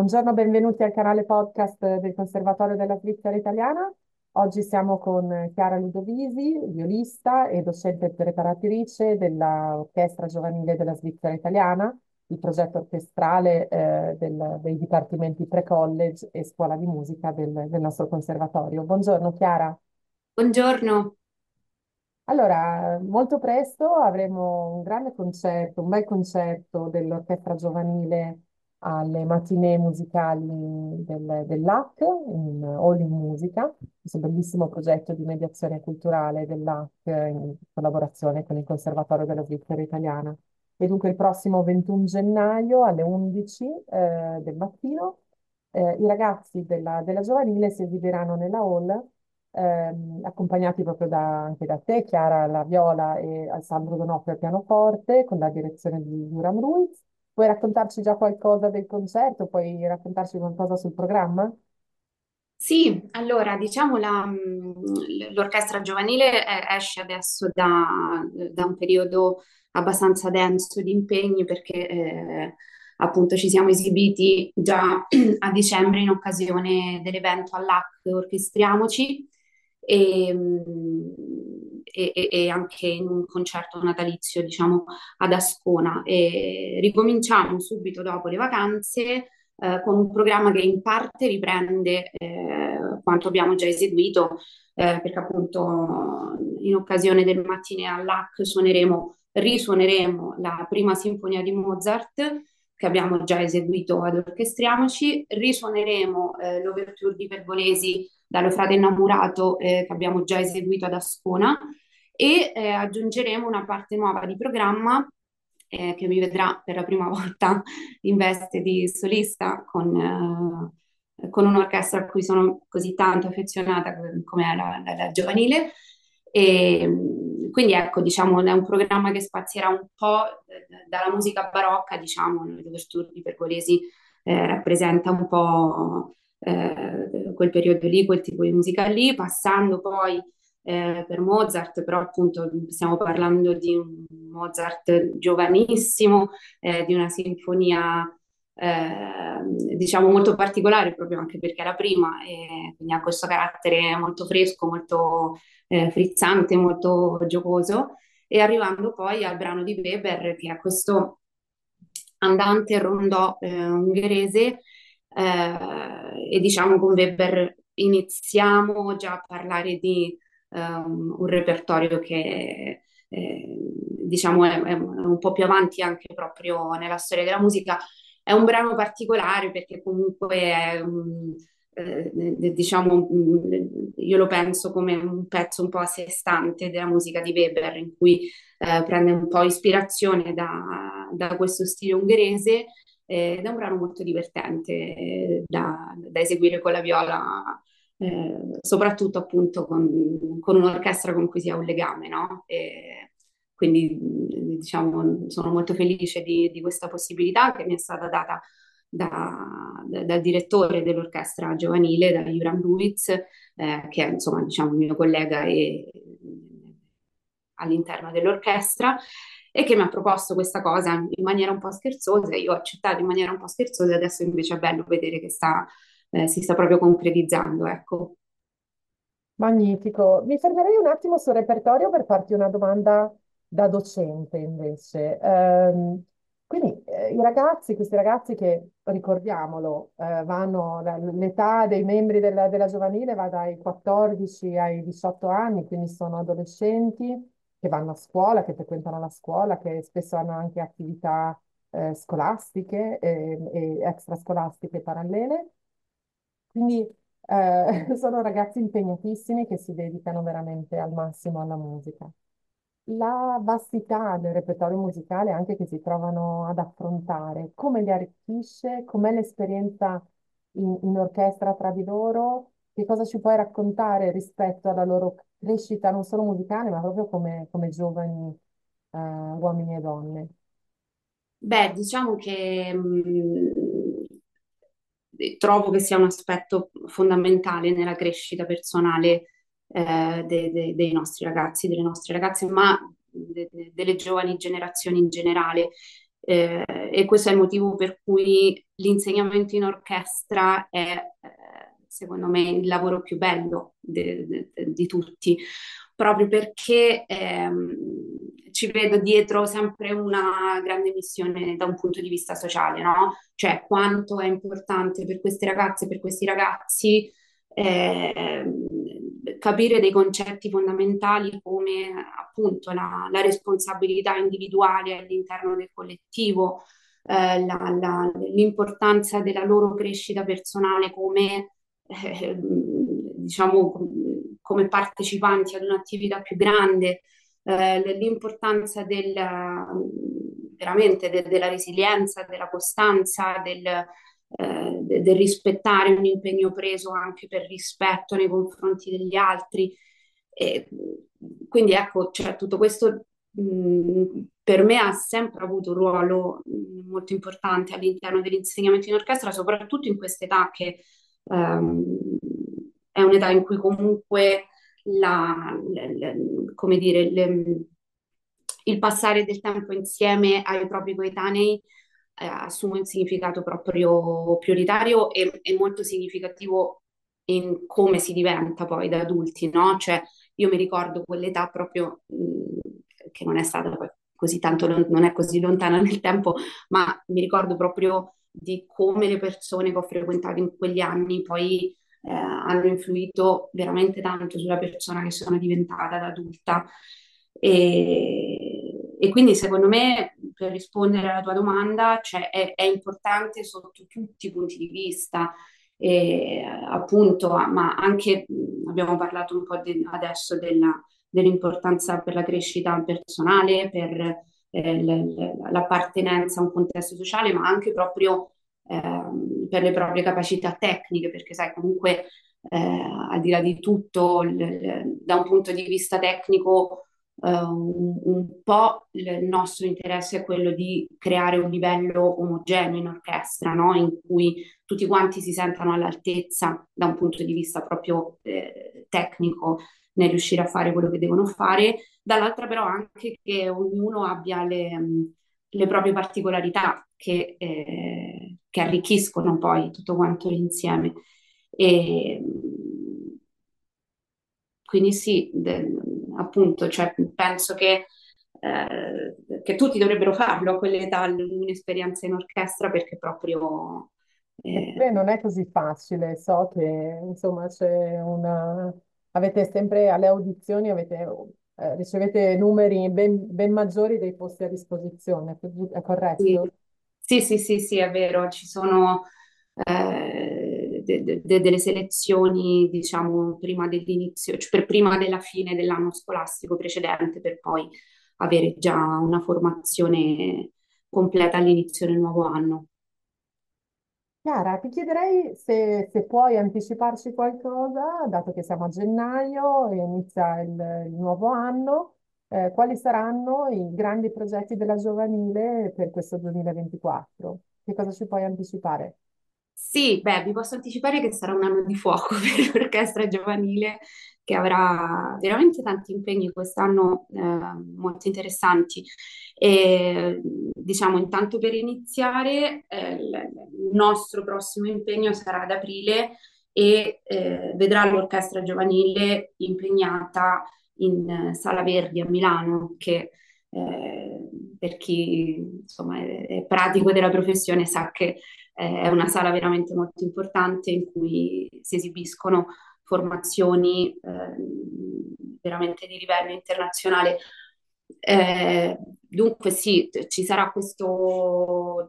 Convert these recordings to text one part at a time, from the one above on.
Buongiorno, benvenuti al canale podcast del Conservatorio della Svizzera Italiana. Oggi siamo con Chiara Ludovisi, violista e docente preparatrice dell'Orchestra Giovanile della Svizzera Italiana, il progetto orchestrale eh, del- dei dipartimenti pre-college e scuola di musica del, del nostro conservatorio. Buongiorno Chiara. Buongiorno, Allora, molto presto avremo un grande concerto, un bel concerto dell'Orchestra Giovanile alle matinee musicali del, dell'AC, in All in Musica, questo bellissimo progetto di mediazione culturale dell'AC in collaborazione con il Conservatorio della Svizzera Italiana. E dunque il prossimo 21 gennaio alle 11 eh, del mattino eh, i ragazzi della, della giovanile si esibiranno nella hall ehm, accompagnati proprio da- anche da te, Chiara alla viola e Alessandro Donofrio al pianoforte, con la direzione di Juram Ruiz. Puoi raccontarci già qualcosa del concerto? Puoi raccontarci qualcosa sul programma? Sì, allora diciamo la, mh, l'orchestra giovanile eh, esce adesso da, da un periodo abbastanza denso di impegni perché eh, appunto ci siamo esibiti già a dicembre in occasione dell'evento all'AC Orchestriamoci e, mh, e- e- anche in un concerto natalizio diciamo ad Ascona. E ricominciamo subito dopo le vacanze eh, con un programma che in parte riprende eh, quanto abbiamo già eseguito, eh, perché appunto in occasione del mattine all'AC suoneremo, risuoneremo la prima sinfonia di Mozart che abbiamo già eseguito ad Orchestriamoci, risuoneremo eh, l'Ouverture di Pergolesi dallo Frate Innamorato eh, che abbiamo già eseguito ad Ascona e eh, aggiungeremo una parte nuova di programma eh, che mi vedrà per la prima volta in veste di solista con, eh, con un'orchestra a cui sono così tanto affezionata come la, la, la giovanile. E, quindi ecco, diciamo, è un programma che spazierà un po' dalla musica barocca, diciamo, l'Ouverture di Pergolesi eh, rappresenta un po' eh, quel periodo lì, quel tipo di musica lì, passando poi eh, per Mozart, però appunto stiamo parlando di un Mozart giovanissimo, eh, di una sinfonia eh, diciamo molto particolare proprio anche perché è la prima e quindi ha questo carattere molto fresco, molto eh, frizzante, molto giocoso. E arrivando poi al brano di Weber che è questo andante rondò eh, ungherese eh, e diciamo con Weber iniziamo già a parlare di um, un repertorio che eh, diciamo è, è, un po' più avanti anche proprio nella storia della musica. È un brano particolare perché comunque è um, eh, diciamo, io lo penso come un pezzo un po' a sé stante della musica di Weber, in cui eh, prende un po' ispirazione da, da questo stile ungherese ed è un brano molto divertente eh, da, da, eseguire con la viola eh, soprattutto appunto con, con, un'orchestra con cui si ha un legame, no? E quindi diciamo sono molto felice di, di, questa possibilità che mi è stata data da, da, dal direttore dell'orchestra giovanile, da Juran Luiz, eh, che è insomma diciamo il mio collega e, all'interno dell'orchestra e che mi ha proposto questa cosa in maniera un po' scherzosa, io ho accettato in maniera un po' scherzosa e adesso invece è bello vedere che sta eh, si sta proprio concretizzando, ecco. Magnifico. Mi fermerei un attimo sul repertorio per farti una domanda da docente invece. Ehm, quindi eh, i ragazzi, questi ragazzi che, ricordiamolo, eh, vanno, l'età dei membri della, della giovanile va dai 14 ai 18 anni, quindi sono adolescenti che vanno a scuola, che frequentano la scuola, che spesso hanno anche attività eh, scolastiche e, e extrascolastiche parallele. Quindi eh, sono ragazzi impegnatissimi che si dedicano veramente al massimo alla musica. La vastità del repertorio musicale anche che si trovano ad affrontare, come li arricchisce, com'è l'esperienza in, in orchestra tra di loro, che cosa ci puoi raccontare rispetto alla loro crescita non solo musicale, ma proprio come, come giovani eh, uomini e donne. Beh, diciamo che mh, trovo che sia un aspetto fondamentale nella crescita personale eh, de, de, dei nostri ragazzi, delle nostre ragazze, ma de, delle giovani generazioni in generale. Eh, e questo è il motivo per cui l'insegnamento in orchestra è, secondo me, il lavoro più bello de- de- de- di tutti, proprio perché ehm, ci vedo dietro sempre una grande missione da un punto di vista sociale, no? Cioè quanto è importante per queste ragazze e per questi ragazzi eh, capire dei concetti fondamentali come appunto la, la responsabilità individuale all'interno del collettivo, eh, la, la, l'importanza della loro crescita personale come, eh, diciamo, come partecipanti ad un'attività più grande, eh, l'importanza del, veramente de, della resilienza, della costanza, del, eh, del rispettare un impegno preso anche per rispetto nei confronti degli altri. E, quindi ecco, cioè, tutto questo mh, per me ha sempre avuto un ruolo molto importante all'interno dell'insegnamento in orchestra, soprattutto in questa età che um, è un'età in cui comunque la, le, le, come dire, le, il passare del tempo insieme ai propri coetanei eh, assume un significato proprio prioritario e, e, molto significativo in come si diventa poi da adulti, no? Cioè, io mi ricordo quell'età proprio mh, che non è stata così tanto, non è così lontana nel tempo, ma mi ricordo proprio di come le persone che ho frequentato in quegli anni poi eh, hanno influito veramente tanto sulla persona che sono diventata da adulta. E, e quindi secondo me, per rispondere alla tua domanda, cioè, è, è, importante sotto tutti i punti di vista, e, appunto, ma anche abbiamo parlato un po' de, adesso della, dell'importanza per la crescita personale, per eh, l'appartenenza a un contesto sociale, ma anche proprio eh, per le proprie capacità tecniche, perché sai, comunque eh, al di là di tutto, l, da un punto di vista tecnico, Uh, un po' il nostro interesse è quello di creare un livello omogeneo in orchestra, no? in cui tutti quanti si sentano all'altezza da un punto di vista proprio eh, tecnico nel riuscire a fare quello che devono fare, dall'altra però anche che ognuno abbia le, le proprie particolarità che, eh, che, arricchiscono poi tutto quanto l'insieme. E, quindi sì, de, appunto, cioè, penso che, eh, che, tutti dovrebbero farlo a quell'età, un'esperienza in orchestra, perché proprio... Eh... Beh, non è così facile, so che insomma c'è una... Avete sempre alle audizioni, avete, eh, ricevete numeri ben, ben, maggiori dei posti a disposizione, è corretto? Sì, sì, sì, sì, sì è vero, ci sono... Eh, de, de, delle selezioni, diciamo, prima dell'inizio, cioè per prima della fine dell'anno scolastico precedente, per poi avere già una formazione completa all'inizio del nuovo anno. Chiara, ti chiederei se, se puoi anticiparci qualcosa, dato che siamo a gennaio e inizia il, il nuovo anno, eh, quali saranno i grandi progetti della giovanile per questo 2024? Che cosa ci puoi anticipare? Sì, beh, vi posso anticipare che sarà un anno di fuoco per l'orchestra giovanile che avrà veramente tanti impegni quest'anno eh, molto interessanti. E, diciamo, intanto per iniziare, eh, nostro prossimo impegno sarà ad aprile e eh, vedrà l'orchestra giovanile impegnata in Sala Verdi a Milano, che eh, per chi insomma, è, è pratico della professione sa che è una sala veramente molto importante in cui si esibiscono formazioni eh, veramente di livello internazionale. Eh, dunque sì, ci sarà questo,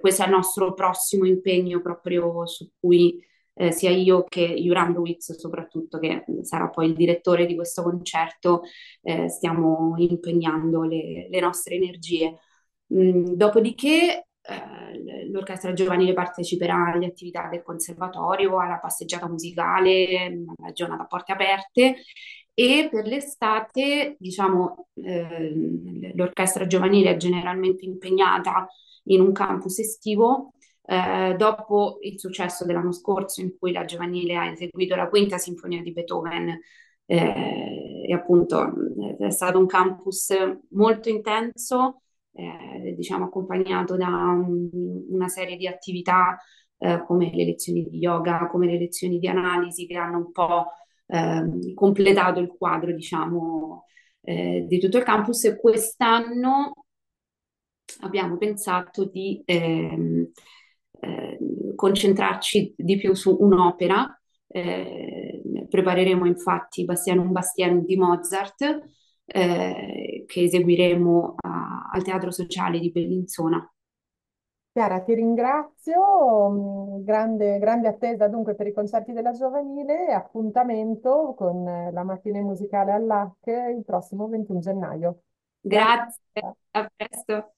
questo è il nostro prossimo impegno proprio su cui eh, sia io che Juran Ruiz soprattutto, che sarà poi il direttore di questo concerto, eh, stiamo impegnando le, le nostre energie. Mm, dopodiché eh, l'orchestra giovanile parteciperà alle attività del conservatorio, alla passeggiata musicale, alla giornata a porte aperte e per l'estate, diciamo, eh, l'orchestra giovanile è generalmente impegnata in un campus estivo. Eh, dopo il successo dell'anno scorso in cui la giovanile ha eseguito la quinta sinfonia di Beethoven, eh, e appunto è stato un campus molto intenso, eh, diciamo, accompagnato da un- una serie di attività eh, come le lezioni di yoga, come le lezioni di analisi che hanno un po' ehm, completato il quadro, diciamo, eh, di tutto il campus. E quest'anno abbiamo pensato di ehm, eh, concentrarci di più su un'opera. Eh, prepareremo infatti Bastianum Bastianum di Mozart, eh, che eseguiremo a- al Teatro Sociale di Bellinzona. Chiara, ti ringrazio, mm, grande, grande attesa dunque per i concerti della giovanile e appuntamento con eh, la mattina musicale all'AC il prossimo 21 gennaio. Grazie. Grazie, a presto.